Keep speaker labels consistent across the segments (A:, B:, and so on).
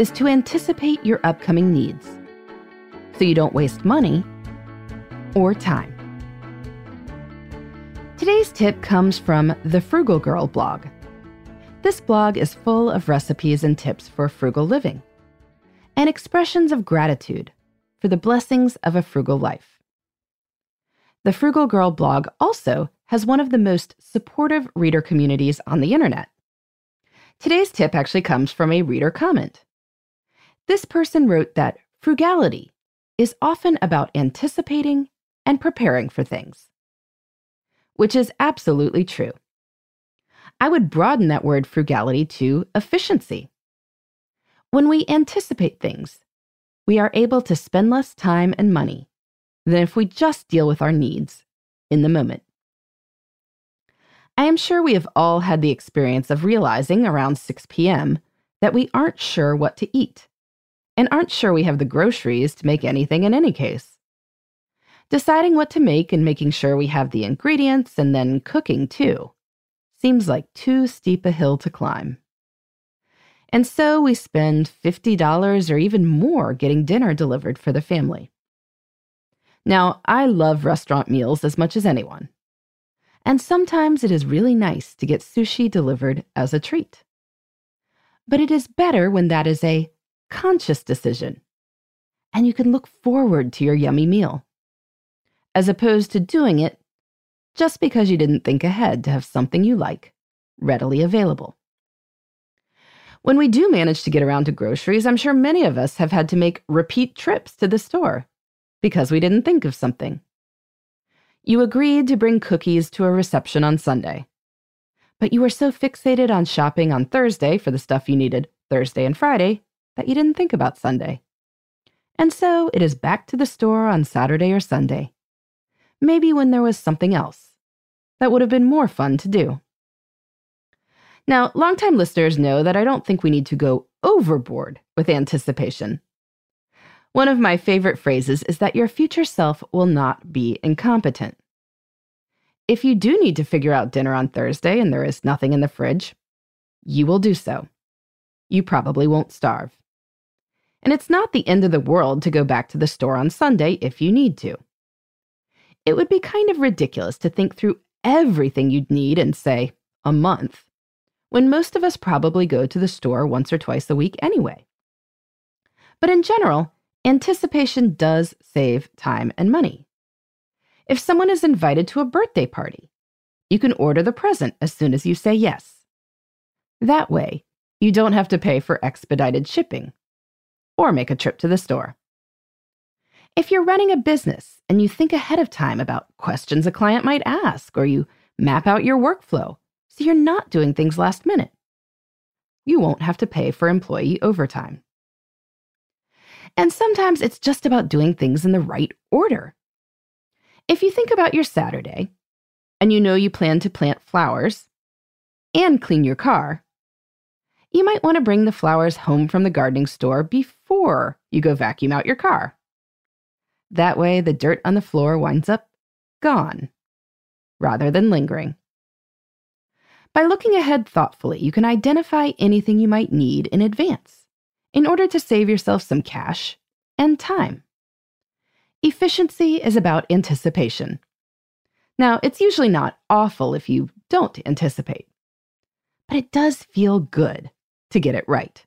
A: is to anticipate your upcoming needs so you don't waste money or time. Today's tip comes from the Frugal Girl blog. This blog is full of recipes and tips for frugal living and expressions of gratitude for the blessings of a frugal life. The Frugal Girl blog also has one of the most supportive reader communities on the internet. Today's tip actually comes from a reader comment. This person wrote that frugality is often about anticipating and preparing for things, which is absolutely true. I would broaden that word frugality to efficiency. When we anticipate things, we are able to spend less time and money than if we just deal with our needs in the moment. I am sure we have all had the experience of realizing around 6 p.m. that we aren't sure what to eat and aren't sure we have the groceries to make anything in any case. Deciding what to make and making sure we have the ingredients and then cooking too seems like too steep a hill to climb. And so we spend $50 or even more getting dinner delivered for the family. Now, I love restaurant meals as much as anyone. And sometimes it is really nice to get sushi delivered as a treat. But it is better when that is a conscious decision and you can look forward to your yummy meal, as opposed to doing it just because you didn't think ahead to have something you like readily available. When we do manage to get around to groceries, I'm sure many of us have had to make repeat trips to the store because we didn't think of something. You agreed to bring cookies to a reception on Sunday, but you were so fixated on shopping on Thursday for the stuff you needed Thursday and Friday that you didn't think about Sunday. And so it is back to the store on Saturday or Sunday. Maybe when there was something else that would have been more fun to do. Now, longtime listeners know that I don't think we need to go overboard with anticipation. One of my favorite phrases is that your future self will not be incompetent. If you do need to figure out dinner on Thursday and there is nothing in the fridge, you will do so. You probably won't starve. And it's not the end of the world to go back to the store on Sunday if you need to. It would be kind of ridiculous to think through everything you'd need in, say, a month, when most of us probably go to the store once or twice a week anyway. But in general, anticipation does save time and money. If someone is invited to a birthday party, you can order the present as soon as you say yes. That way, you don't have to pay for expedited shipping or make a trip to the store. If you're running a business and you think ahead of time about questions a client might ask, or you map out your workflow so you're not doing things last minute, you won't have to pay for employee overtime. And sometimes it's just about doing things in the right order. If you think about your Saturday and you know you plan to plant flowers and clean your car, you might want to bring the flowers home from the gardening store before you go vacuum out your car. That way, the dirt on the floor winds up gone rather than lingering. By looking ahead thoughtfully, you can identify anything you might need in advance in order to save yourself some cash and time. Efficiency is about anticipation. Now, it's usually not awful if you don't anticipate, but it does feel good to get it right.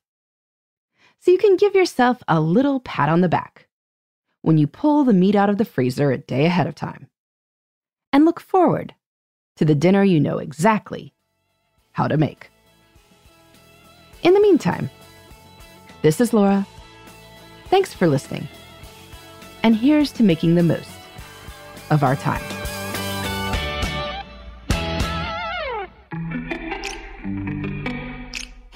A: so you can give yourself a little pat on the back when you pull the meat out of the freezer a day ahead of time. And look forward to the dinner you know exactly how to make. In the meantime, this is Laura. Thanks for listening. And here's to making the most of our time.